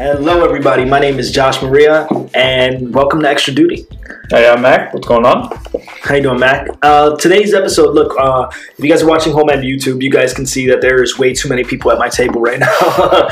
Hello, everybody. My name is Josh Maria, and welcome to Extra Duty. Hey, I'm Mac. What's going on? How you doing, Mac? Uh, today's episode. Look, uh, if you guys are watching home on YouTube, you guys can see that there's way too many people at my table right now.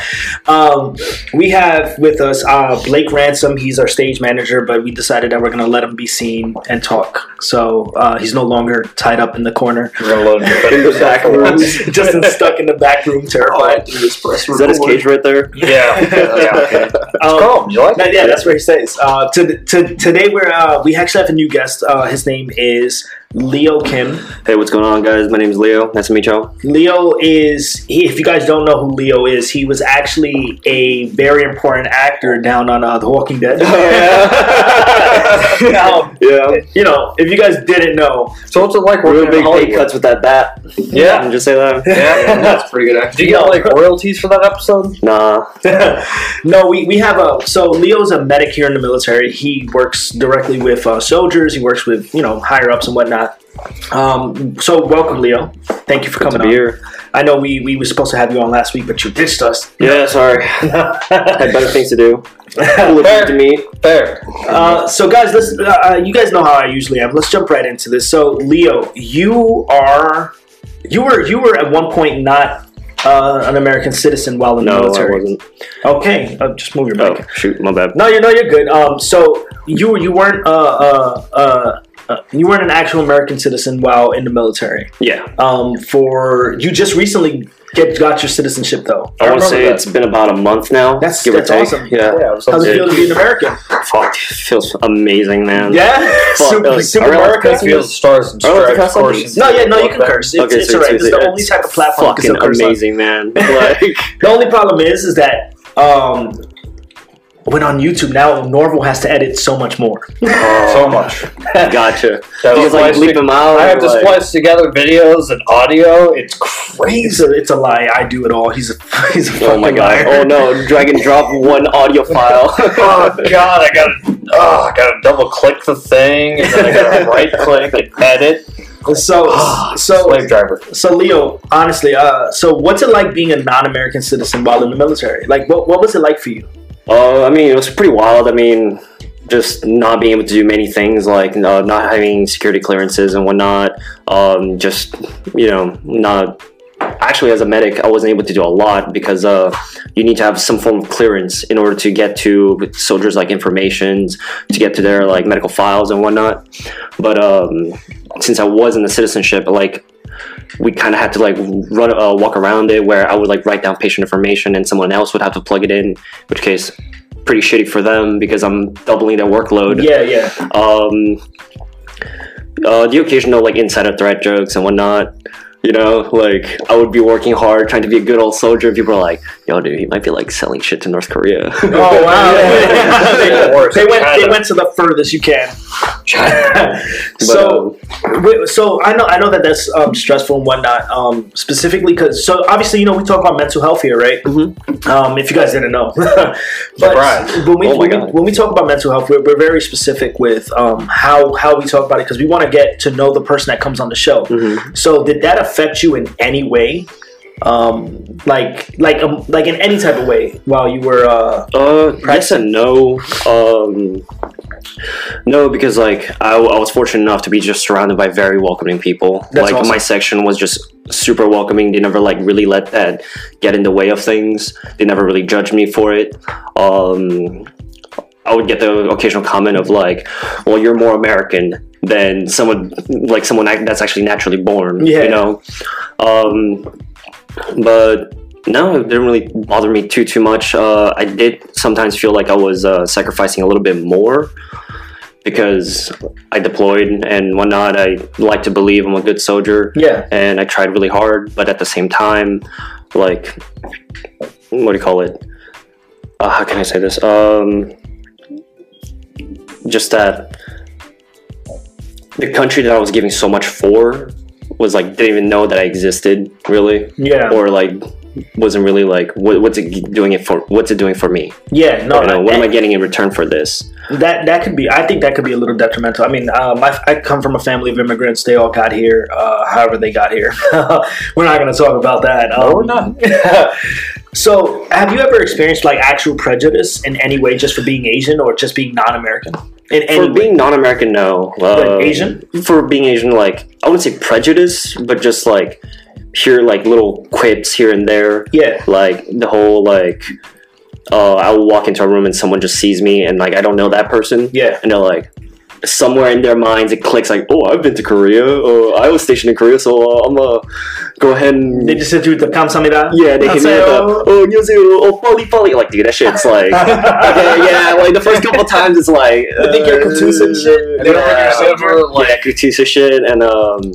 um, we have with us uh, Blake Ransom. He's our stage manager, but we decided that we're going to let him be seen and talk. So uh, he's no longer tied up in the corner, We're gonna load In the back room. just in- stuck in the back room, terrified. Is that his cage right there? Yeah. yeah. Okay. Um, Calm. You like No, yeah, that's where he stays. Uh, to, to, today, we're uh, we actually have a new guest. Uh, his name is Leo Kim. Hey, what's going on, guys? My name is Leo. Nice to meet y'all. Leo is, he, if you guys don't know who Leo is, he was actually a very important actor down on uh, The Walking Dead. Um, Yeah. you know, if you guys didn't know, So what's it like Real working in big pay Hollywood? cuts with that bat. Yeah. Can just say that. Yeah. That's pretty good Actually. Do you get like royalties for that episode? Nah. no, we, we have a so Leo's a medic here in the military. He works directly with uh, soldiers. He works with you know higher ups and whatnot. Um, so welcome, Leo. Thank you for To coming be on. here. I know we, we were supposed to have you on last week, but you ditched us. Yeah, sorry. Had better things to do. Fair. to meet. Fair. Uh, so guys, let's. Uh, uh, you guys know how I usually am. Let's jump right into this. So Leo, you are, you were you were at one point not uh, an American citizen while in the No, I military. wasn't. Okay, uh, just move your Oh, shoot, my bad. No, you know you're good. Um, so you you weren't uh, uh, uh, uh, you weren't an actual American citizen while in the military. Yeah. Um, for you just recently get got your citizenship though. I want to say that. it's been about a month now. That's- give that's or take. awesome. Yeah. Yeah. How's it feel to be an American? Fuck, feels amazing, man. Yeah, Fuck, super, like, super I American. cussing Feels stars and stripes cuss on courses. these. No, yeah, no, you can curse. It's, Okay, it's so alright. it's- It's the only type of platform you Fucking still on. amazing, man. Like, The only problem is, is that um, when on YouTube now, Norval has to edit so much more. So much. gotcha. That was like splice bleep them out. I have or, to like- splice together videos and audio. It's It's crazy. a, it's a lie. I do it all. He's a he's a fucking Oh my god! liar. Oh no! Drag and drop one audio file. oh god, I gotta, oh, I gotta double click the thing, and then I gotta right click and edit. So so Slave driver. so Leo, honestly, uh, so what's it like being a non-American citizen while in the military? Like, what what was it like for you? Uh, I mean, it was pretty wild. I mean, just not being able to do many things, like uh, not having security clearances and whatnot. Um, just you know, not. Actually, as a medic, I wasn't able to do a lot because uh, you need to have some form of clearance in order to get to soldiers' like informations, to get to their like medical files and whatnot. But um, since I was in the citizenship, like we kind of had to like run uh, walk around it where I would like write down patient information and someone else would have to plug it in, which case pretty shitty for them because I'm doubling their workload. Yeah, yeah. Um, uh, the occasional like insider threat jokes and whatnot. You know, like I would be working hard trying to be a good old soldier. People are like, "Yo, dude, he might be like selling shit to North Korea." Oh wow! they, Yeah, worse. they went. They went to the furthest you can. But, so, wait, so I know. I know that that's um, stressful and whatnot. Um, specifically because, so obviously, you know, we talk about mental health here, right? Mhm. Um, if you guys didn't know, but Surprise. when we, Oh when, we when we talk about mental health, we're, we're very specific with um, how how we talk about it because we want to get to know the person that comes on the show. Mhm. So, did that affect you in any way? Um, like, like, um, like in any type of way while you were uh, Uh, yes and no. Um, no, because like I, I was fortunate enough to be just surrounded by very welcoming people. That's like awesome. my section was just super welcoming. They never like really let that get in the way of things. They never really judged me for it. Um, I would get the occasional comment of like, "Well, you're more American than someone like someone that's actually naturally born." Yeah. You know, um, but no, it didn't really bother me too too much. Uh, I did sometimes feel like I was uh, sacrificing a little bit more because I deployed and whatnot. I like to believe I'm a good soldier, Yeah. and I tried really hard. But at the same time, like, what do you call it? Uh, how can I say this? Um, just that the country that I was giving so much for was like didn't even know that I existed really, Yeah. or like wasn't really like what, what's it doing it for? What's it doing for me? Yeah. No. You know, what am I getting in return for this? that that could be. I think that could be a little detrimental. I mean, um, I, I come from a family of immigrants. They all got here, uh, however they got here. we're not going to talk about that. Um, No, we're not. so, have you ever experienced like actual prejudice in any way, just for being Asian or just being non-American? In For way? being non-American, no. Uh, Asian? For being Asian, like I wouldn't say prejudice, but just like pure like little quips here and there. Yeah. Like the whole like, uh, I will walk into a room and someone just sees me and like I don't know that person. Yeah. and they're like somewhere in their minds it clicks like, oh, I've been to Korea, or I was stationed in Korea, so uh, I'm gonna go ahead and. They just do the kamsamida. Yeah, they hit me uh, "Oh, the, oh, Nyozu, oh, folly, folly. Like, dude, that shit's like. okay, yeah, like the first couple times it's like. Uh, I think you're uh, Kutusa and shit. And yeah, they don't understand like. Yeah, Kutusa shit, and um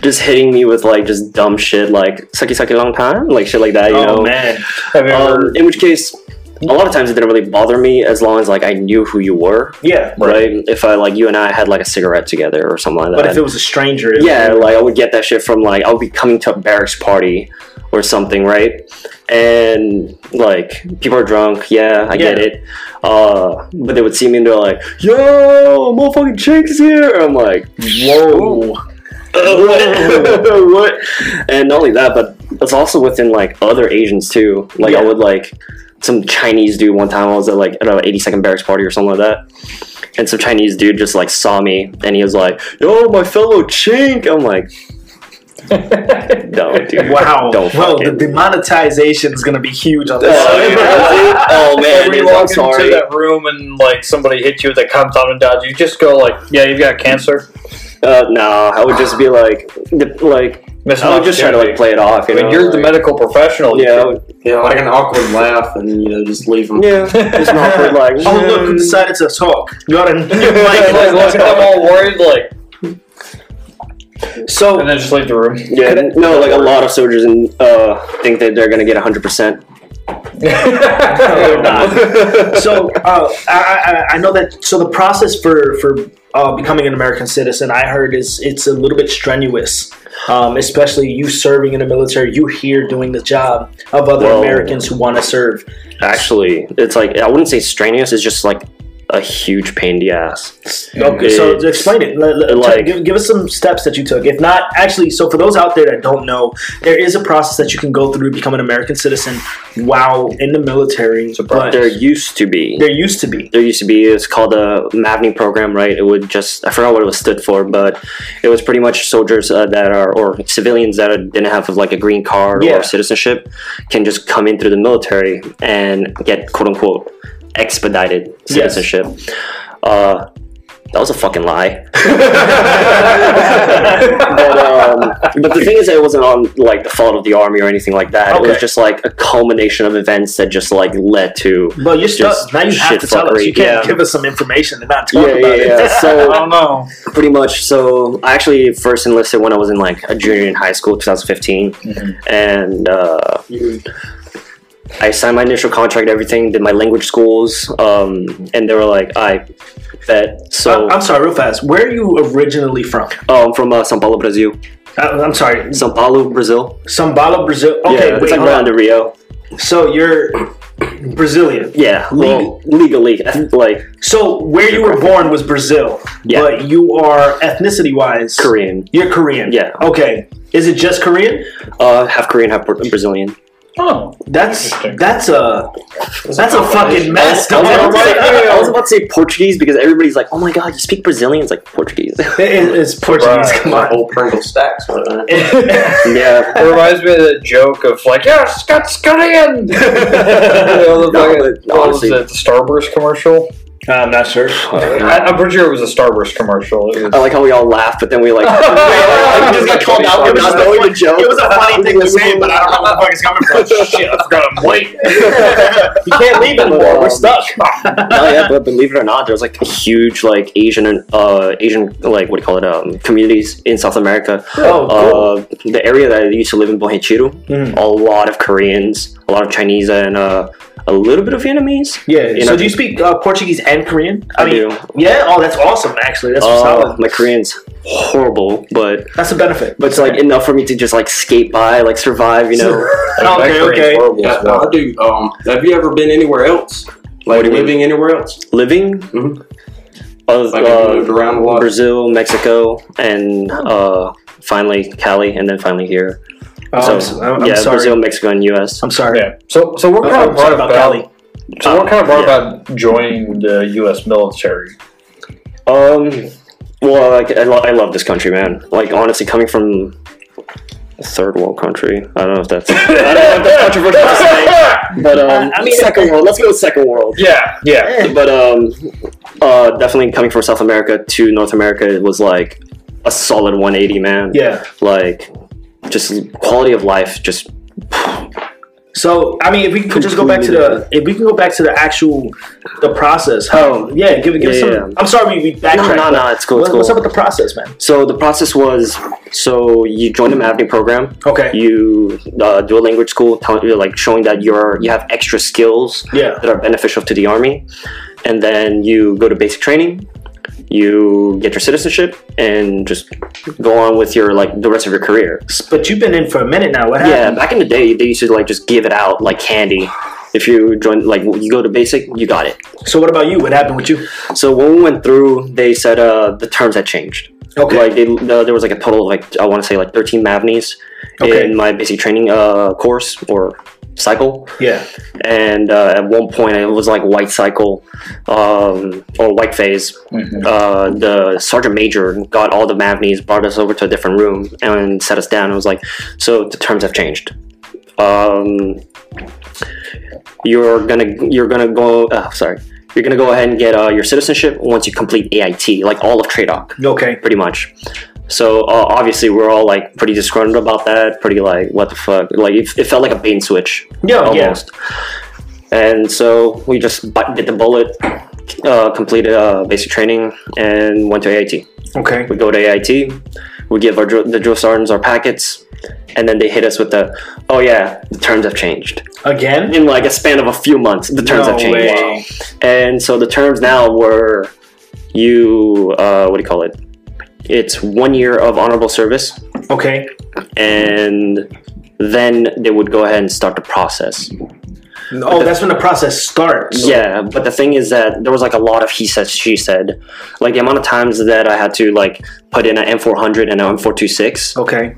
just hitting me with like just dumb shit like Saki Saki Long Time, like shit like that, you oh, know? man. Um, in which case, a lot of times it didn't really bother me as long as like I knew who you were, Yeah. right? If I like you and I had like a cigarette together or something like that. But if it was a stranger, it- Yeah, like I would get that shit from like I would be coming to a barracks party or something, right? And like people are drunk, yeah, I get it. Uh, but they would see me and they're like, "Yo, motherfucking Jake's here!" I'm like, whoa. what? what? And not only that, but it's also within like other Asians too. Like I would like some Chinese dude one time. I was at like at a 82nd barracks party or something like that, and some Chinese dude just like saw me and he was like, "Yo, my fellow chink." I'm like, "No, dude. Wow. Don't well, the fucking." demonetization is going to be huge on Oh, this. yeah. oh man, If dude, you I'm walk into that room and like somebody hits you with a compound dodge, you just go like, "Yeah, you've got cancer." Uh, no, I would just be like, like Miss I would just try to like play it off. I You mean, know, you're the medical professional. Yeah, You would- Yeah, like an awkward laugh, and you know, just leave them. yeah. Just an awkward like. Oh, look who decided to talk. You got to could- like, look at them all worried, like, So, and then just leave the room. Yeah, no, like a lot of soldiers and uh, think that they're gonna get hundred percent. they're not. so uh, I, I, I know that. So the process for for uh, becoming an American citizen, I heard is it's a little bit strenuous, um, especially you serving in the military. You here doing the job of other Well- Americans who want to serve. Actually, it's like I wouldn't say strenuous. It's just like a huge pain in the ass. Okay, so explain it. Let- let- like- give, give us some steps that you took. If not, actually, so for those out there that don't know, there is a process that you can go through to become an American citizen while in the military. But there used to be. there used to be. There used to be. It's called a MAVNI program, right? It would just I forgot what it was stood for, but it was pretty much soldiers uh, that are or civilians that are, didn't have like a green card Yeah. or citizenship can just come in through the military and get quote unquote expedited Yes. citizenship. Uh, that was a fucking lie. but, um, but the thing is, it wasn't on like the fault of the army or anything like that. It was just like a culmination of events that just like led to But stuck. Just Now you have to tell us. You can't yeah. give us some information and not talk Yeah, about yeah, it. yeah. So- I don't know. pretty much. So I actually first enlisted when I was in like a junior in high school, 2015, and uh, I signed my initial contract, everything, did my language schools, um, and they were like, "I bet." So I- I'm sorry, real fast. Where are you originally from? oh, I'm from uh, São Paulo, Brazil. Uh, I'm sorry, São Paulo, Brazil. Sao Paulo, Brazil. Okay, yeah, wait, it's like on. under Rio. So you're Brazilian. Yeah, well, legally, like So where you were born was Brazil, Yeah. but you are ethnicity wise Korean. You're Korean. Yeah. Okay. Is it just Korean? Uh, half Korean, half Brazilian. Oh, That's Interesting. that's a that's a fucking mess. I was, dog. about to say, I was about to say Portuguese because everybody's like, "Oh my god, you speak Brazilian?" It's like Portuguese. It- it's Portuguese. Right. Come My on. whole Pringle stacks. with that. yeah, it reminds me of the joke of like, yeah, Scott's Korean. You know, the No, fucking- but what was honestly- it? The Starburst commercial. I'm not sure. I, I'm pretty sure it was a Starburst commercial. It was, I like how we all laugh, but then we like, we just got called out for It was not just a knowing funny- the joke. It was a funny thing to say, but I don't know where the fuck it's coming from. Shit, I forgot I'm late. you can't leave anymore. We're stuck. oh yeah, but believe it or not, there's like a huge like Asian and uh Asian like what do you call it um communities in South America. Oh, cool. Uh, the area that I used to live in, Bom Retiro, Mhm. a lot of Koreans, a lot of Chinese, and uh, a little bit of Vietnamese. Yeah. You so know- do you speak uh, Portuguese and Korean? I mean, do. yeah. Oh, that's awesome. Actually, that's Uh, solid. my Korean's horrible, but That's a benefit. but it's like enough for me to just like skate by, like survive, you know. okay, Korean's okay. horrible Yeah, as well. I do. Um, have you ever been anywhere else? Like What do you mean? living anywhere else? Living, Mhm. uh, Like have you moved uh, around a lot? Brazil, Mexico, and uh, finally Cali, and then finally here. Oh, I'm, s- I'm, I'm yeah, sorry. Brazil, Mexico, and U.S. I'm sorry. Yeah. So, so what kind I'm of brought about about, Cali. So what kind of brought Yeah. about joining the U.S. military? Um, well, like I, lo- I love this country, man. Like honestly, coming from a third world country, I don't know if that's I don't know if that's controversial to say, but um, I mean- second world. Let's go with second world. Yeah, yeah. But um, uh, definitely coming from South America to North America it was like a solid 180, man. Yeah. Like just quality of life, just So I mean, if we could just go back to the, if we can go back to the actual, the process. How? Yeah. Give it. Give Yeah, some. yeah. I'm sorry, we, we no, backtracked. no, no. It's cool. It's What, What's up with the process, man? So the process was so you join the MAVNI program. Okay. you uh, do a language school, tell, like showing that you're you have extra skills Yeah. that are beneficial to the army, and then you go to basic training. You get your citizenship and just go on with your like the rest of your career. But you've been in for a minute now. What happened? Yeah, back in the day, they used to like just give it out like candy. If you join, like you go to basic, you got it. So what about you? What happened with you? So when we went through, they said uh, the terms had changed. Okay. Like uh, there was like a total of like I want to say like 13 MAVNIs Okay. in my basic training uh, course or cycle. yeah. and uh, at one point it was like white cycle um, or white phase uh, the sergeant major got all the MAVNIs brought us over to a different room and set us down and was like so the terms have changed um, you're gonna you're gonna go uh, sorry you're gonna go ahead and get uh, your citizenship once you complete AIT like all of TRADOC Okay. pretty much. So uh, obviously we're all like pretty disgruntled about that. Pretty like what the fuck? Like it, it felt like a bait and switch Yeah. almost. And so we just bit bit the bullet, uh, completed uh, basic training, and went to AIT. Okay. We go to AIT, we give our dr- the drill sergeants our packets, and then they hit us with the, oh yeah, the terms have changed. Again. In like a span of a few months, the terms No have changed. way. And so the terms now were you uh, what do you call it? It's one year of honorable service, Okay. and then they would go ahead and start the process. Oh, that's when the process starts. Yeah, but the thing is that there was like a lot of he said, she said. Like the amount of times that I had to like put in an N400 and an N426, Okay.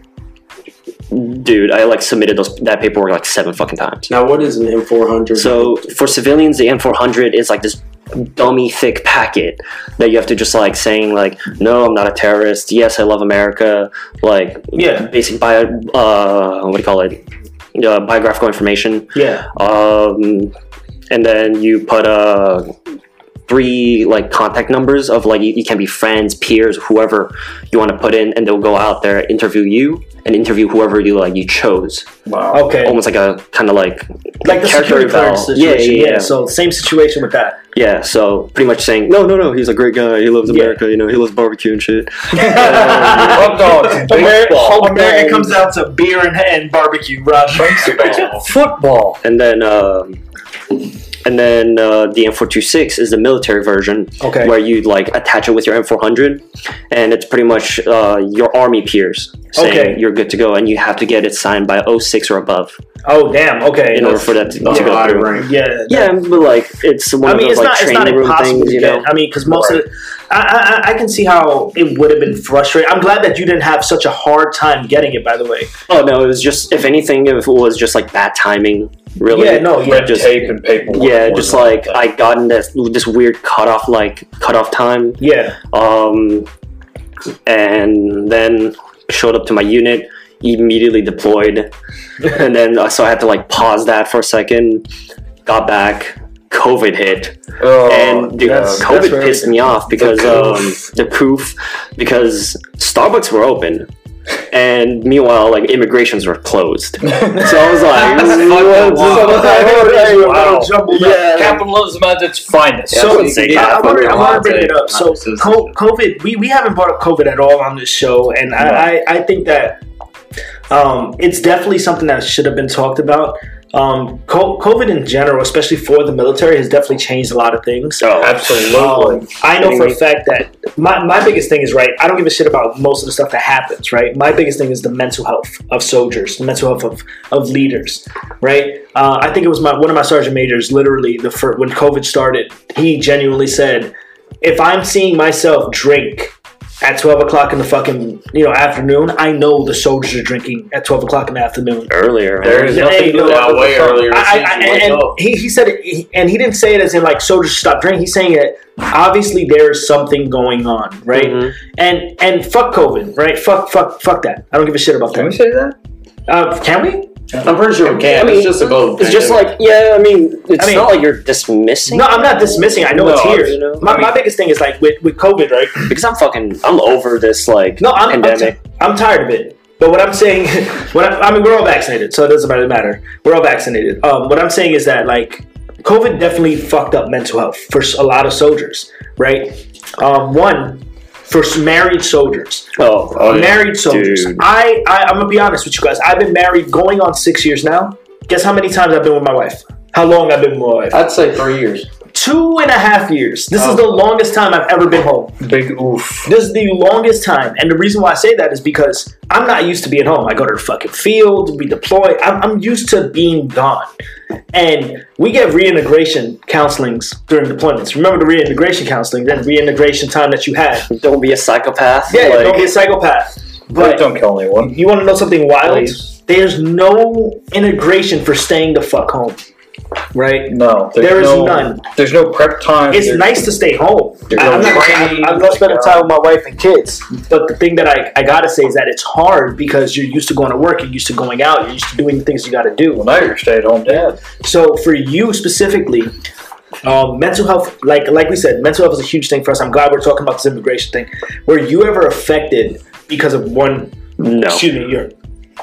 Dude, I like submitted those that paperwork like seven fucking times. Now, what is an N400? So for civilians, the N400 is like this dummy thick packet that you have to just like saying like, no, I'm not a terrorist. Yes, I love America. Like Yeah. basic bio, uh, what do you call it? Uh, biographical information. Yeah. Um, and then you put uh three like contact numbers of like you, you can be friends, peers, whoever you want to put in, and they'll go out there interview you and interview whoever you like you chose. Wow. Okay. Almost like a kind of like like the character security clearance situation. Yeah, yeah, yeah. So same situation with that. Yeah, so pretty much saying, no, no, no, he's a great guy. He loves Yeah. America. You know, he loves barbecue and shit. Hot dogs, America, baseball, America comes down to beer and, and barbecue, Rod. football. And then, um, and then uh, the N426 is the military version, Okay. where you like attach it with your N400, and it's pretty much uh, your army peers saying Okay. you're good to go, and you have to get it signed by 06 or above Oh damn. Okay. in order for that to, to go high through. rank. yeah. Yeah, but like it's one I of mean, those it's like not it's not room impossible things, to you get. know. I mean, because most of it, I, I I can see how it would have been frustrating. I'm glad that you didn't have such a hard time getting it. By the way. Oh no, it was just if anything, if it was just like bad timing, really. Yeah. No. Yeah. Red just- tape and paperwork. Yeah, just like. I got in this this weird cutoff like cutoff time, Yeah. um, and then showed up to my unit, immediately deployed, and then uh, so I had to like pause that for a second, got back, COVID hit, Oh, and dude, that's- COVID that's pissed me off because The um, the coof because Starbucks were open, and meanwhile like immigrations were closed. so I was like, That's fucking wild. Wow. Wow. Jumbled up. yeah, Capitalism at its finest. Yeah, So I wouldn't yeah, I that, want to we're bring it up. So COVID, we, we haven't brought up COVID at all on this show, and I, I, I think that um, it's definitely something that should have been talked about. Um, COVID in general, especially for the military, has definitely changed a lot of things. Oh, Absolutely. Um, I know for a fact that my, my biggest thing is right. I don't give a shit about most of the stuff that happens. Right. My biggest thing is the mental health of soldiers, the mental health of, of leaders. Right. Uh, I think it was my one of my sergeant majors. Literally, the first, when COVID started, he genuinely said, "If I'm seeing myself drink." At twelve o'clock in the fucking you know afternoon, I know the soldiers are drinking at twelve o'clock in the afternoon. earlier. There is Hey, nothing no, good that way earlier. I, I, season and, wake and up. he, he said it, he, and he didn't say it as in like soldiers should stop drinking. He's saying it obviously there's something going on, right? Mhm. And and fuck COVID, right? Fuck fuck fuck that. I don't give a shit about that. Can we say that? Uh, can we? I'm pretty sure we can. I mean, it's just a global It's just like yeah. I mean, it's I mean- not like you're dismissing. No, I'm not dismissing. I know it's here. you know, my, I mean- my biggest thing is like with, with COVID, right? because I'm fucking. I'm over this like No, I'm I'm, pandemic. t- I'm tired of it. But what I'm saying, what I, I mean, we're all vaccinated, so it doesn't really matter. We're all vaccinated. Um, what I'm saying is that like COVID definitely fucked up mental health for a lot of soldiers, right? Um, one for married soldiers, oh, Oh, yeah. married soldiers. Dude. I, I I'm gonna be honest with you guys. I've been married going on six years now. Guess how many times I've been with my wife? How long I've been with my wife? I'd say three years. Two and a half years. This is Oh. the longest time I've ever been home. Big oof. This is the longest time, and the reason why I say that is because I'm not used to being home. I go to the fucking field, we deploy. I'm, I'm used to being gone, and we get reintegration counselings during deployments. Remember the reintegration counseling, then reintegration time that you had. don't be a psychopath. Yeah, like, don't be a psychopath. But But don't kill anyone. you want to know something wild? Please. There's no integration for staying the fuck home, right? No, there's no, none. There's no prep time. It's there's- nice to stay home. There's I, no am not, training, I, I love spending time with my wife and kids. But the thing that I, I gotta say is that it's hard because you're used to going to work, you're used to going out, you're used to doing the things you gotta do. Well, now you're stay-at-home dad. So for you specifically, um, mental health, like like we said, mental health is a huge thing for us. I'm glad we're talking about this immigration thing. Were you ever affected because of one? no, Excuse me, your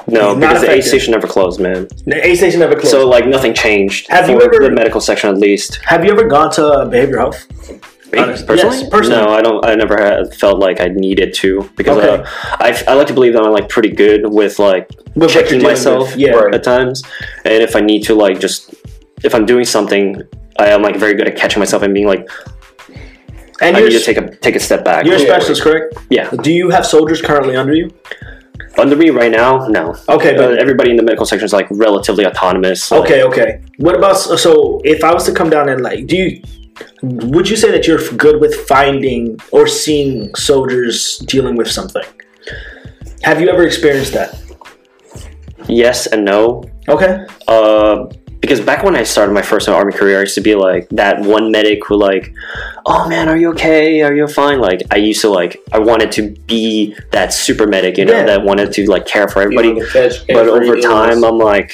no, not because the A station never closed, man. the A station never closed. So like nothing changed Have for you ever- the medical section at least. have you ever gone to behavioral health? Honest- personally? yes, personally. No, I don't. I never had, felt like I needed to because Okay. uh, I, I like to believe that I'm like pretty good with like With checking myself with, yeah. Right. at times, and if I need to like just if I'm doing something, I am like very good at catching myself and being like And I need to take a take a step back. you're a specialist, correct? Yeah, Do you have soldiers currently under you? Under me right now, no. Okay, Uh, but everybody in the medical section is like relatively autonomous. Okay, okay. What about so if I was to come down and like, do you would you say that you're good with finding or seeing soldiers dealing with something? Have you ever experienced that? Yes and no. Okay. Uh, because back when I started my first army career, I used to be like that one medic who like, oh man, are you okay? Are you fine? Like I used to like, I wanted to be that super medic, you know, Yeah. that wanted to like care for everybody. Catch But every over time, illness. I'm like,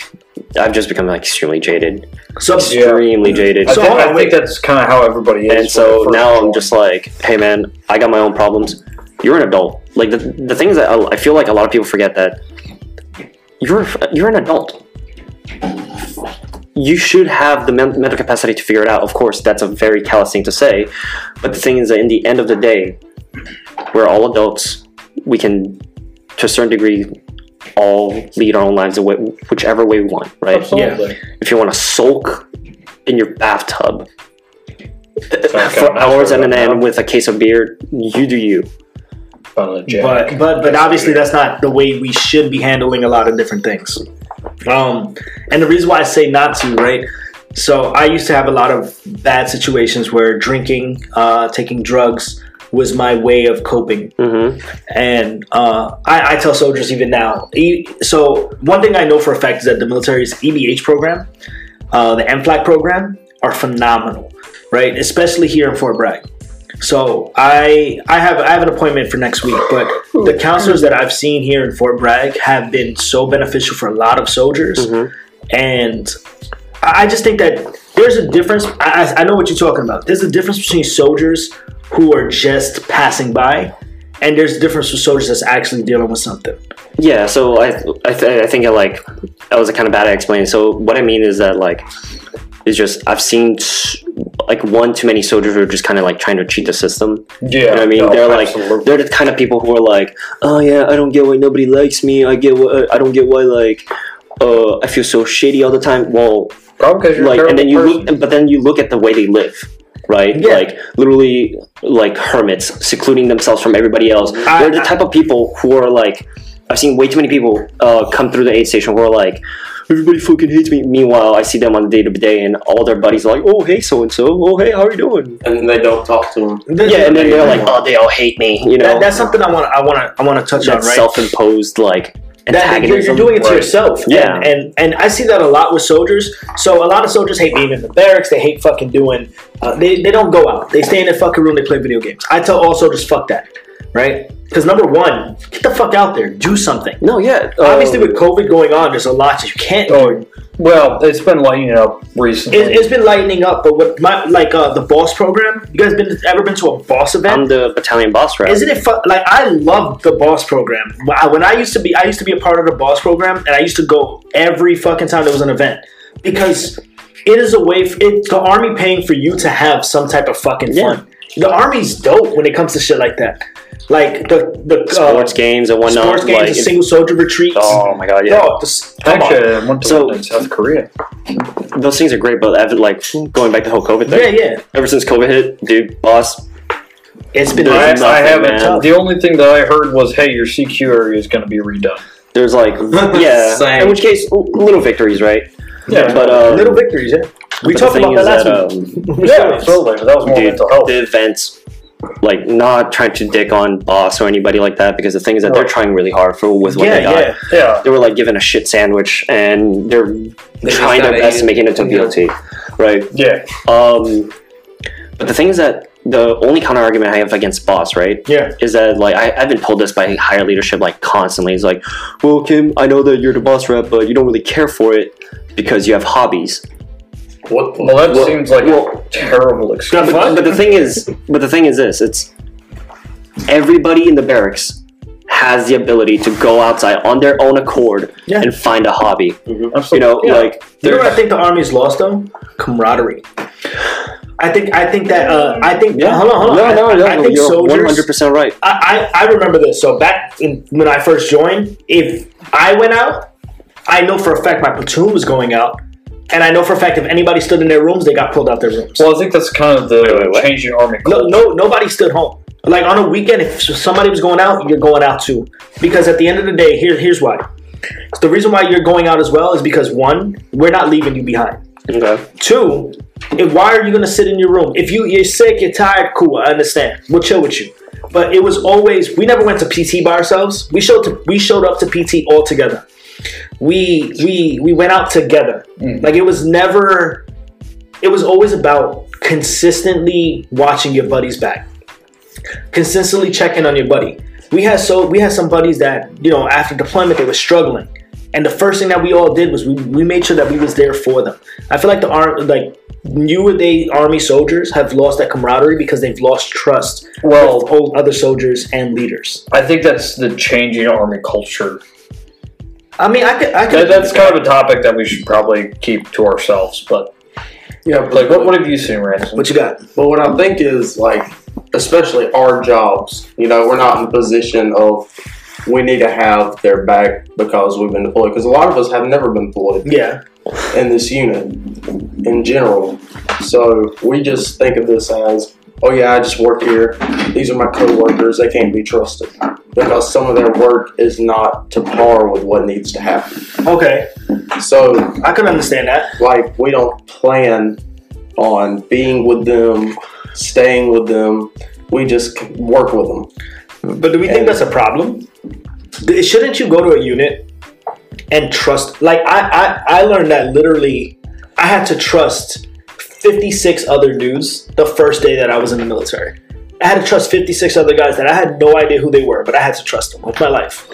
I've just become like extremely jaded, So Yeah. extremely jaded. I, So think, hold on, I think that's kind of how everybody is. and so now I'm just like, hey man, I got my own problems. You're an adult. Like the the thing is that I, I feel like a lot of people forget that you're you're an adult. You should have the mental capacity to figure it out. Of course, that's a very callous thing to say, but the thing is that in the end of the day, we're all adults. We can, to a certain degree, all lead our own lives the way, whichever way we want, right? Absolutely. If you want to sulk in your bathtub for hours sure on about end with a case of beer, you do you. On the jack. but but but obviously that's not the way we should be handling a lot of different things. Um, and the reason why I say not to, right? So I used to have a lot of bad situations where drinking, uh, taking drugs was my way of coping. hmm And uh, I, I tell soldiers even now. E- So one thing I know for a fact is that the military's EBH program, uh, the MFLC program, are phenomenal, right? Especially here in Fort Bragg. So I I have I have an appointment for next week, but the counselors that I've seen here in Fort Bragg have been so beneficial for a lot of soldiers, Mhm. and I I just think that there's a difference. I, I I know what you're talking about. There's a difference between soldiers who are just passing by, and there's a difference with soldiers that's actually dealing with something. Yeah, so I I, th- I think I like that was a kind of bad at explaining. So what I mean is that like it's just I've seen like one too many soldiers who are just kind of like trying to cheat the system. Yeah, You know what I mean? no, they're like absolutely. they're the kind of people who are like, oh yeah, I don't get why nobody likes me. I get what I don't get why like uh, I feel so shady all the time. Well, Probably because like and then you terrible look, but then you look at the way they live. Right, Yeah. like literally, like hermits, secluding themselves from everybody else. I- They're the type of people who are like, I've seen way too many people uh, come through the aid station who are like, everybody fucking hates me. Meanwhile, I see them on the day to day, and all their buddies are like, oh hey so and so, oh hey how are you doing? And they don't talk to them. Yeah, and then they're like, oh they all hate me. You know, That, that's something I want. I want to. I want to touch on. Right. self-imposed like that you're, you're doing it to Right. yourself. Yeah. And, and and I see that a lot with soldiers. So a lot of soldiers hate being in the barracks. They hate fucking doing. Uh, they they don't go out. They stay in their fucking room. They play video games. I tell all soldiers, fuck that, right? Because number one, get the fuck out there, do something. no, yeah, Obviously, uh, with COVID going on, there's a lot that you can't do. Oh, well, it's been lightening up recently. It, it's been lightening up, but with my like uh, the boss program, you guys been ever been to a boss event? I'm the battalion boss rep. Isn't it fun? Like I love the boss program. When I- When I used to be, I used to be a part of the boss program, and I used to go every fucking time there was an event because it is a way. For, it's the army paying for you to have some type of fucking Yeah. fun. The army's dope when it comes to shit like that. Like the the sports uh, games and whatnot. sports games, like, and single soldier retreats. oh my god, yeah. Bro, this, come on. I went to So- one in South Korea. those things are great, but I've like going back to the whole COVID thing. Yeah, yeah. Ever since COVID hit, dude, boss, It's been. I, nothing, I haven't. man. The only thing that I heard was, "Hey, your CQ area is going to be redone." there's like, yeah. Same. In which case, little victories, right? Yeah, But uh, little victories. Yeah, we but talked the thing about that is last that, week. um, yeah, absolutely. But that was more dude, mental health. the events, like not trying to dick on boss or anybody like that, because the thing is that they're trying really hard for with what yeah, they got. yeah. yeah, They were like given a shit sandwich, and they're just trying their best eat to make it into Yeah. BLT, right? yeah. Um, but the thing is that the only counter argument I have against boss, right, Yeah. is that like I, I've been told this by higher leadership like constantly. It's like, well, Kim, I know that you're the boss rep, but you don't really care for it because you have hobbies. What? Well, that Well- seems like well- a terrible excuse. Good But, but the thing is, but the thing is this: it's everybody in the barracks has the ability to go outside on their own accord Yeah. and find a hobby. Absolutely. You know, Yeah. like You know what I think the army's lost though? Camaraderie. I think I think that uh, I think yeah, hold on hold on no, I, no, no, I think you're soldiers hundred percent right. I, I, I remember this so back in, when I first joined if I went out I know for a fact my platoon was going out and I know for a fact if anybody stood in their rooms they got pulled out their rooms Well, I think that's kind of the Wait, wait, what? changing army no, culture. no nobody stood home like on a weekend if somebody was going out you're going out too because at the end of the day here, here's why the reason why you're going out as well is because one we're not leaving you behind Okay. Two, if, why are you gonna sit in your room? If you you're sick, you're tired, cool, I understand. We'll chill with you. But it was always we never went to PT by ourselves. We showed to, we showed up to PT all together. We we we went out together. Mm. Like it was never. It was always about consistently watching your buddy's back, consistently checking on your buddy. We had so we had some buddies that you know after deployment they were struggling, and the first thing that we all did was we, we made sure that we was there for them. I feel like the arm like newer day army soldiers have lost that camaraderie because they've lost trust Well, with old other soldiers and leaders. I think that's the changing army culture. I mean, I could I That, could that's kind of a topic that we should probably keep to ourselves. But Yeah, but like, what, what have you seen, Ransom? what you got? But what I think is like, especially our jobs, you know, we're not in a position of we need to have their back because we've been deployed. Because a lot of us have never been deployed Yeah, in this unit in general. So we just think of this as, oh yeah, I just work here. These are my coworkers. They can't be trusted because some of their work is not to par with what needs to happen. okay, So I can understand that. like we don't plan on being with them, staying with them. We just work with them. But do we think that's a problem? Shouldn't you go to a unit and trust? Like I, I, I learned that literally, I had to trust 56 other dudes the first day that I was in the military. I had to trust 56 other guys that I had no idea who they were, but I had to trust them with my life.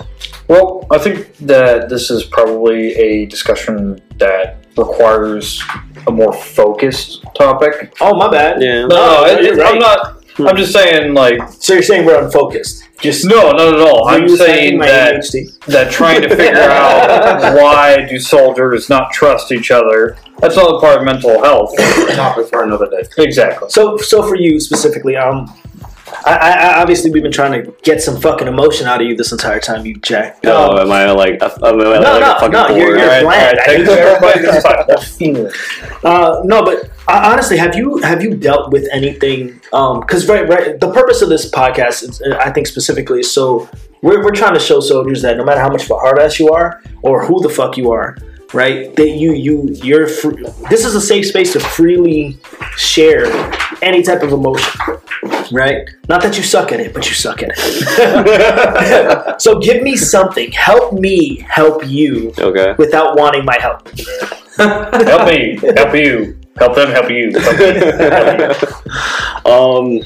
Well, I think that this is probably a discussion that requires a more focused topic. Oh, my bad. Yeah. No, no, it, it- right. I'm not. I'm just saying, like, So you're saying we're unfocused? Just no, not at all. I'm saying that ADHD? that trying to figure out why do soldiers not trust each other. That's not a part of mental health. Topic for another day. Exactly. So, so for you specifically, um, I, I, obviously we've been trying to get some fucking emotion out of you this entire time, you jack. No, Um, am I like? Am I no, like no, a fucking no, you're- you're- bland. I take need it. Everybody gets time. Uh, no, but uh, honestly, have you have you dealt with anything? Because right, right, the purpose of this podcast, is, uh, I think specifically, is so we're we're trying to show soldiers that no matter how much of a hard ass you are or who the fuck you are, right, that you you you're free, this is a safe space to freely share any type of emotion, right? Not that you suck at it, but you suck at it. so give me something. Help me help you Okay. without wanting my help. Help me. Help you. Help them. Help you. Help you. Um,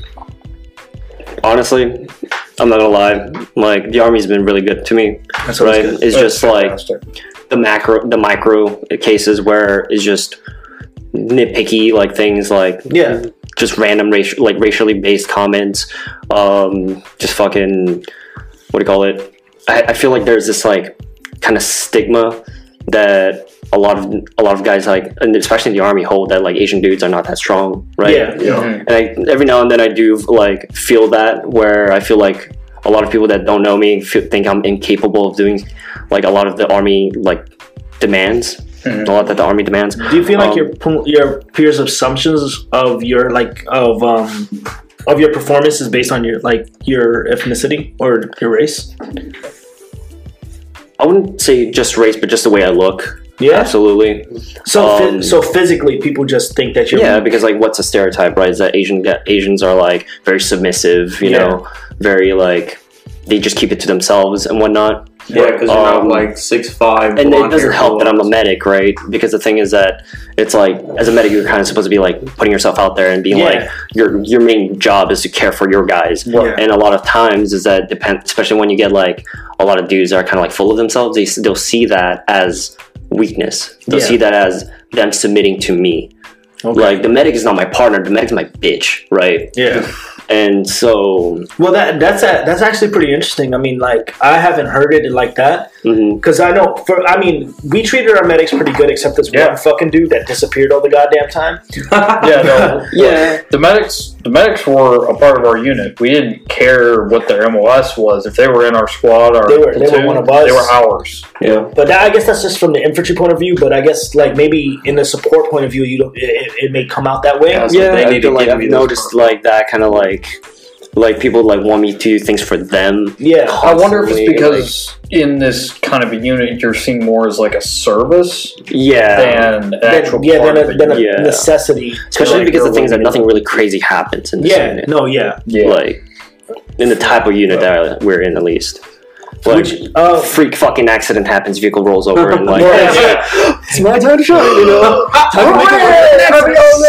honestly, I'm not gonna lie. Like the army's been really good to me. That's Right? It's just like fantastic. The macro, the micro cases where it's just nitpicky, like things like Yeah. just random racial, like racially based comments. Um, just fucking what do you call it? I, I feel like there's this like kind of stigma that a lot of a lot of guys like, and especially in the army, hold that like Asian dudes are not that strong, right? Yeah. Mhm. and I, every now and then I do like feel that where I feel like a lot of people that don't know me think I'm incapable of doing like a lot of the army like demands, Mhm. a lot that the army demands. Do you feel like Um, your your peers' assumptions of your like of um of your performance is based on your like your ethnicity or your race? I wouldn't say just race, but just the way I look. Yeah. Absolutely. So Um, so physically, people just think that you're Yeah, because like, what's a stereotype, right? Is that Asian Asians are like very submissive, you Yeah. know, very like they just keep it to themselves and whatnot. Yeah, because you're Um, not like six five. and it doesn't help that I'm a medic, right? Because the thing is that it's like as a medic, you're kind of supposed to be like putting yourself out there and being Yeah. like your your main job is to care for your guys. Yeah. And a lot of times is that depend, especially when you get like a lot of dudes that are kind of like full of themselves. They they'll see that as weakness. They'll Yeah. see that as them submitting to me. Okay. Like the medic is not my partner. The medic's my bitch, right? yeah. And so, Well, that that's a, that's actually pretty interesting. I mean, like I haven't heard it like that mm-hmm. because I know for I mean we treated our medics pretty good except this Yeah. one fucking dude that disappeared all the goddamn time. Yeah, no. yeah, The medics, the medics were a part of our unit. We didn't care what their MOS was. If they were in our squad or They were- they were one of us. They were ours. yeah. But that, I guess that's just from the infantry point of view. But I guess like maybe in the support point of view, you don't, it, it may come out that way. Yeah, so yeah, they I need to like give I've noticed cards. like that kind of like like people like want me to do things for them. Yeah. I wonder if it's Constantly, because in this kind of a unit, you're seeing more as like a service Yeah, than an Then- actual yeah, part then a, the then a. Yeah. necessity. especially like, because the go thing is that nothing really crazy happens in this Yeah. unit. No. Yeah. Yeah. Like in the type of unit that we're in, at least. Like, Which uh, freak fucking accident happens, vehicle rolls over, and like Yeah. it's my time to shine, you know. Time to make a-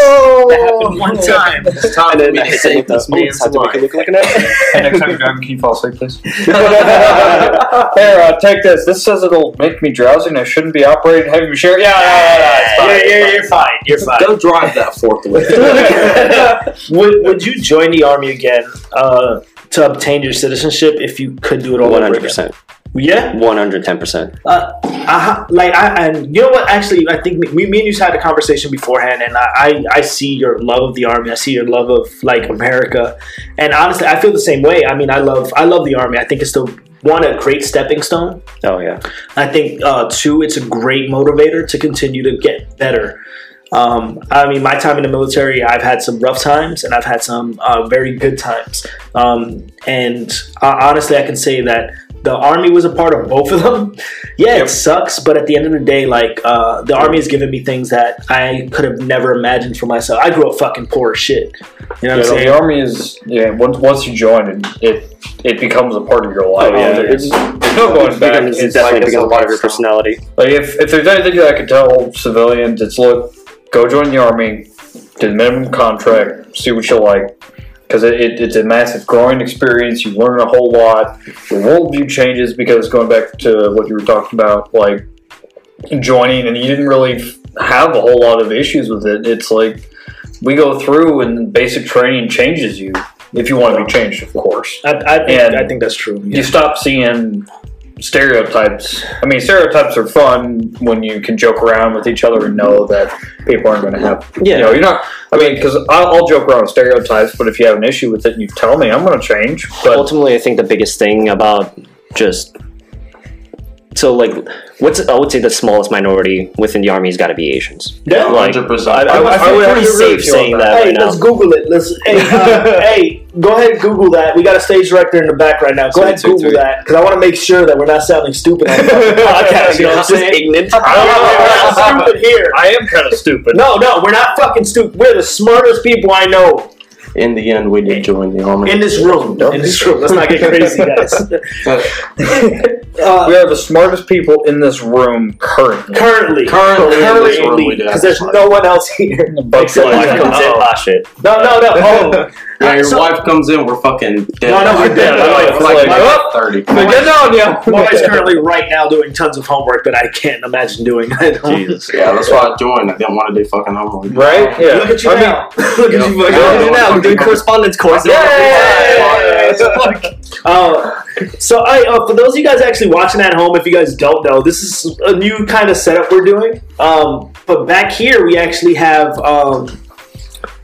Oh, that happened one time. It's time And then I to hit it this the- oh, man's it's time to make it look like an accident. Hey, next time you're driving, can you fall asleep, please? Here, uh, take this. This says it'll make me drowsy and I shouldn't be operating heavy machinery. Yeah, yeah, yeah, it's fine. You're, you're, you're fine. You're fine. Go drive that forklift. would Would you join the army again uh, to obtain your citizenship if you could do it all One over hundred again? percent, Yeah. one hundred ten percent. Uh, I, like I and you know what? Actually, I think we, me and you had a conversation beforehand, and I, I I see your love of the army. I see your love of like America, and honestly, I feel the same way. I mean, I love I love the army. I think it's the one a great stepping stone. Oh yeah, I think uh, two, it's a great motivator to continue to get better. Um, I mean, my time in the military, I've had some rough times and I've had some uh, very good times. Um, and uh, honestly, I can say that the army was a part of both of them. Yeah, it sucks, but at the end of the day, like uh, the army has given me things that I could have never imagined for myself. I grew up fucking poor as shit. You know Yeah, what no, I'm saying? the army is yeah. Once once you join it, it it becomes a part of your life. Oh, yeah. There's, there's no going back. It's, It's definitely like it's a part of your personality. Like if, if there's anything that I could tell civilians, it's look, go join the army, do the minimum contract, see what you like, because it, it, it's a massive growing experience. You learn a whole lot. Your worldview changes because going back to what you were talking about, like joining, and you didn't really have a whole lot of issues with it. It's like we go through and basic training changes you if you want to be changed, of course. I, I think And- I think that's true. Yeah. You stop seeing stereotypes. I mean, stereotypes are fun when you can joke around with each other and know that people aren't going to have. Yeah. You know, you're not. I mean, because I'll, I'll joke around with stereotypes, but if you have an issue with it, you tell me. I'm going to change. But ultimately, I think the biggest thing about just so like what's I would say the smallest minority within the army has got to be Asians. Yeah, like, 100%. I, I, I would- I I feel would pretty agree safe with saying that. that Hey, right now. let's Google it. Let's hey, uh, hey, go ahead and Google that. We got a stage director in the back right now. Go ahead and Two, two, Google three. that because I want to make sure that we're not sounding stupid on the podcast. You know what I'm saying? ignorant. We're not stupid here. I am kind of stupid. No, no, we're not fucking stupid. We're the smartest people I know In the end, we did join the army. in this room. In this room. Let's not get crazy, guys. Uh, We are the smartest people in this room currently. currently, Currently in this room, we currently, because there's no one else here. But Except Wife my comes in, Oh. ah shit. No, no, no. Oh, yeah, your So- wife comes in, we're fucking dead. No, no, we're dead. My wife It's like, like, like "Oh." 30. Get on you. my wife's currently right now doing tons of homework that I can't imagine doing. Jesus. Yeah, that's why I joined. I didn't want to do fucking homework. Right? Yeah. Look at you I mean, now. Look at you. Yeah. fucking- Yeah. now we're doing correspondence courses. Uh, so, I uh, for those of you guys actually watching at home, if you guys don't know, this is a new kind of setup we're doing. Um, but back here, we actually have um,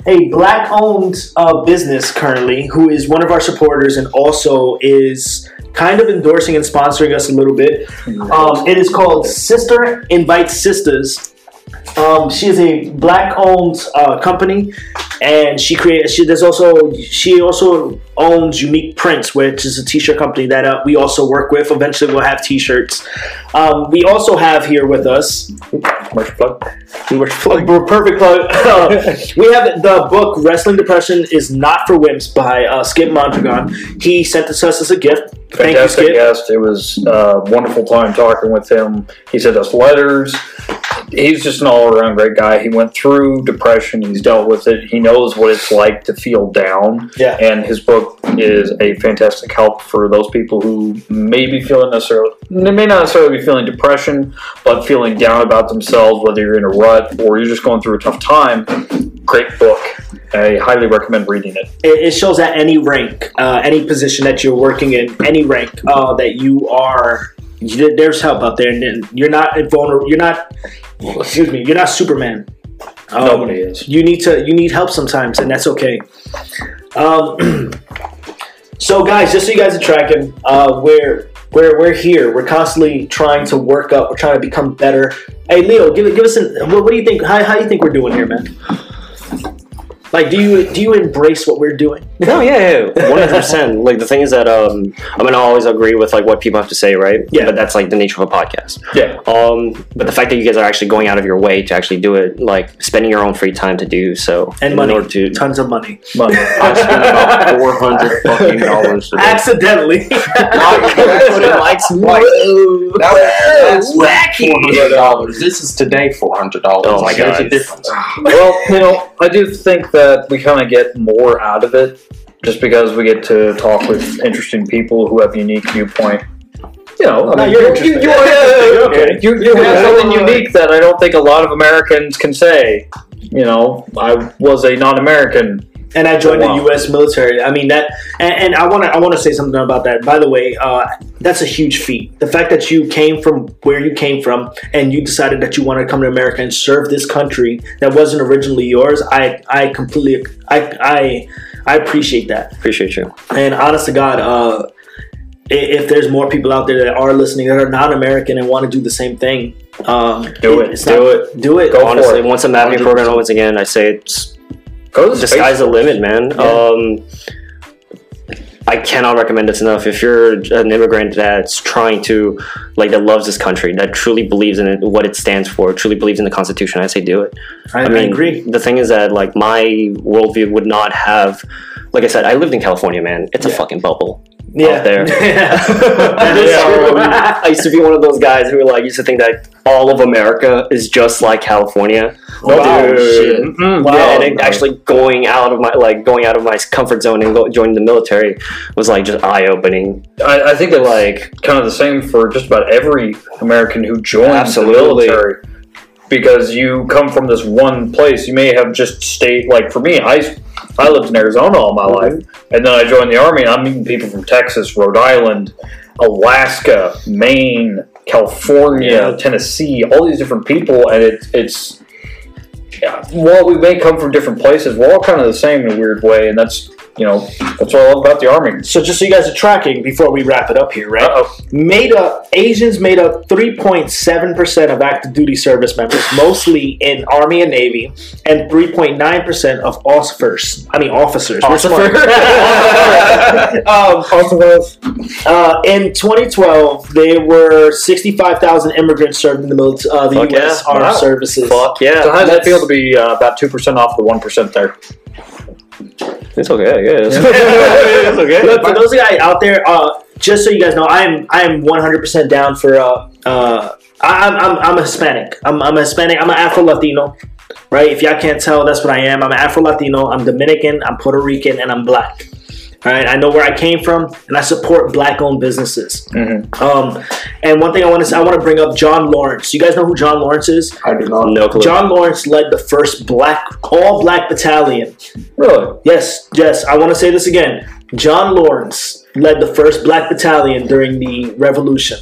a black-owned uh, business currently, who is one of our supporters and also is kind of endorsing and sponsoring us a little bit. Um, it is called Sister Invite Sisters. Um, she is a black-owned uh, company, and she created. She there's also she also owns Unique Prints, which is a t-shirt company that uh, we also work with. Eventually, we'll have t-shirts. Um, we also have here with us Commercial plug. we're perfect plug. Uh, we have the book "Wrestling Depression is Not for Wimps" by uh, Skip Mondragon. He sent this to us as a gift. Thank you, Fantastic Skip. guest. It was a wonderful time talking with him. He sent us letters. He's just an all around great guy. He went through depression. He's dealt with it. He knows what it's like to feel down. Yeah. And his book is a fantastic help for those people who may be feeling necessarily, they may not necessarily be feeling depression, but feeling down about themselves, whether you're in a rut or you're just going through a tough time. Great book. I highly recommend reading it. It, shows at any rank, uh, any position that you're working in, any rank uh, that you are. There's help out there, and you're not vulnerable. You're not. Excuse me. You're not Superman. Um, Nobody is. You need to. You need help sometimes, and that's okay. Um, so, guys, just so you guys are tracking, uh, we're we're we're here. We're constantly trying to work up. We're trying to become better. Hey, Leo, give it, give us an. What, what do you think? How, how do you think we're doing here, man? Like, do you do you embrace what we're doing? No, yeah, yeah, one hundred percent. Like the thing is that um, I'm gonna always agree with like what people have to say, right? Yeah. But that's like the nature of a podcast. Yeah. Um, but the fact that you guys are actually going out of your way to actually do it, like spending your own free time to do so, And in money, order to tons of money. Money. I spent about 400 fucking dollars today. Accidentally. That's wacky. $400. This is today $400. Oh my like, there's God. a difference. well, you know, I do think that we kind of get more out of it just because we get to talk with interesting people who have unique viewpoint. You know, I mean, you're you, you, you, are, Okay. you, you have something unique that I don't think a lot of Americans can say. You know, I was a non-American. And I joined Wow. the U.S. military. I mean that, and, and I want to I want to say something about that. By the way, uh, that's a huge feat. The fact that you came from where you came from and you decided that you wanted to come to America and serve this country that wasn't originally yours. I I completely I I I appreciate that. appreciate you. And honest to God, uh, if there's more people out there that are listening that are not American and want to do the same thing, um, Do it. It's Do not- it. Do it. Go for Honestly, it. once the MAVNI program opens again, I say it's Go the sky's the limit, man. Um, I cannot recommend this enough. If you're an immigrant that's trying to, like, that loves this country, that truly believes in it, what it stands for, truly believes in the Constitution, I say do it. I, I mean, I agree. The thing is that, like, my worldview would not have, like I said, I lived in California, man. It's a fucking bubble. Yeah, there. That is Yeah. true. I used to be one of those guys who, like, used to think that all of America is just like California. Wow, Dude. Mm-mm. Wow. yeah, and it, actually going out of my like going out of my comfort zone and go, joining the military was like just eye opening. I, I think it's Like kind of the same for just about every American who joins Absolutely. the military. because you come from this one place. You may have just stayed like for me, I I lived in Arizona all my mm-hmm. life, and then I joined the army. and I'm meeting people from Texas, Rhode Island, Alaska, Maine, California. Tennessee, all these different people, and it, it's yeah, while we may come from different places, we're all kind of the same in a weird way, and that's you know that's what I love about the army. So just so you guys are tracking before we wrap it up here, right? Uh-oh. Made up Asians made up 3.7 percent of active duty service members, mostly in Army and Navy, and 3.9 percent of officers. I mean officers. We're smart. um, uh, in 2012, there were 65,000 immigrants served in the military, uh, the Fuck U.S. yeah. Armed Wow. Services. Fuck yeah. So how does that feel to be uh, about two percent off the one percent there? It's okay, I guess. It's okay. Look, for those guys out there, uh, just so you guys know, I am I am 100% down for. Uh, uh, I, I'm, I'm I'm a Hispanic. I'm, I'm a Hispanic. I'm an Afro Latino, right? If y'all can't tell, that's what I am. I'm an Afro Latino. I'm Dominican. I'm Puerto Rican, and I'm black. All right, I know where I came from, and I support black-owned businesses. Mhm. Um, and one thing I want to say, I want to bring up John Laurens. You guys know who John Laurens is? I do not. No clue. John Laurens led the first black, all-black battalion Really? Yes, yes. I want to say this again. John Lawrence led the first black battalion during the Revolution,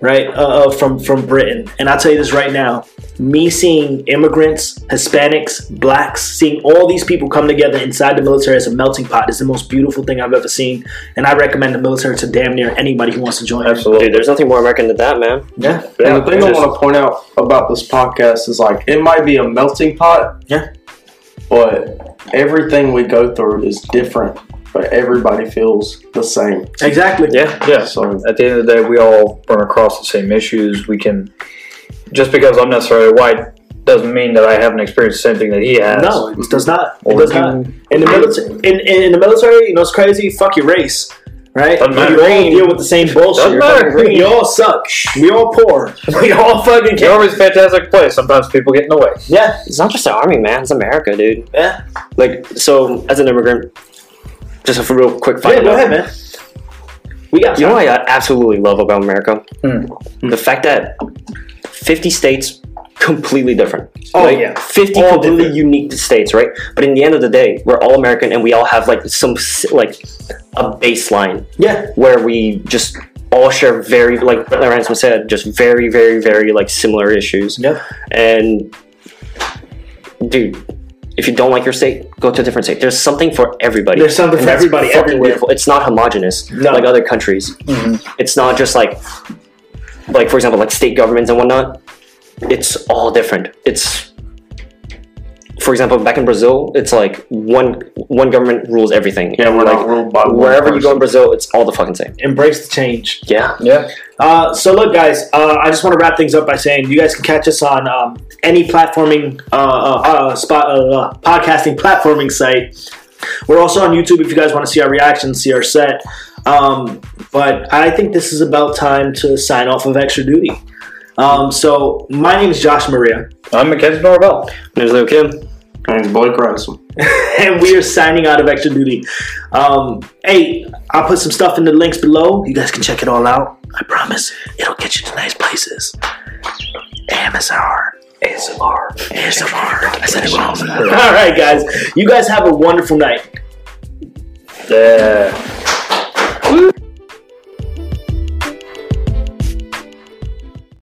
right? Uh, uh, from from Britain. And I'll tell you this right now: me seeing immigrants, Hispanics, blacks, seeing all these people come together inside the military as a melting pot is the most beautiful thing I've ever seen. And I recommend the military to damn near anybody who wants to join. Absolutely. Dude, there's nothing more American than that, man. Yeah, And the thing I want to point out about this podcast is like it might be a melting pot. Yeah. But everything we go through is different, but everybody feels the same. exactly. Yeah. Yeah. So At the end of the day, we all run across the same issues. We can just because I'm necessarily white doesn't mean that I haven't experienced the same thing that he has. No, it does not. It does not. In the military, in, in, in the military, you know, it's crazy. Fuck your race, right? Doesn't. You all deal with the same bullshit. Doesn't matter. We all suck. We all poor. We all fucking The can't. Army's a fantastic place. Sometimes people get in the way. Yeah, It's not just the army, man. It's America, dude. yeah. Like, so as an immigrant, just a real quick final. Yeah, go ahead, man. We got You know what I absolutely love about America? Hmm. The fact that 50 states completely different. Oh, Like, yeah. 50 All completely different. unique states, right? But in the end of the day, we're all American and we all have like some like a baseline Yeah, where we just all share very like Brett Ransom said, just very, very, very like similar issues. yeah. And dude, if you don't like your state, go to a different state. There's something for everybody. There's something And for everybody everywhere. beautiful. It's not homogenous No. like other countries. Mm-hmm. It's not just like like for example like state governments and whatnot. It's all different. It's for example, back in Brazil, it's like one one government rules everything. yeah, we're like not ruled by one wherever you go in Brazil, it's all the fucking same. Embrace the change. Yeah. Yeah. Uh, so look, guys. Uh, I just want to wrap things up by saying you guys can catch us on um, any platforming uh, uh, uh, spot, uh, uh, podcasting platforming site. We're also on YouTube if you guys want to see our reactions, see our set. Um, but I think this is about time to sign off of Extra Duty. Um, so my name is Josh Maria, I'm Mackenzie Norvell. My name is Leo Kim. My name's Blake Ransom. and we are signing out of Extra Duty. Um, hey, I'll put some stuff in the links below. You guys can check it all out. I promise it'll get you to nice places. AMSR. ASMR. ASMR. I said it wrong. all right, guys. You guys have a wonderful night. Yeah.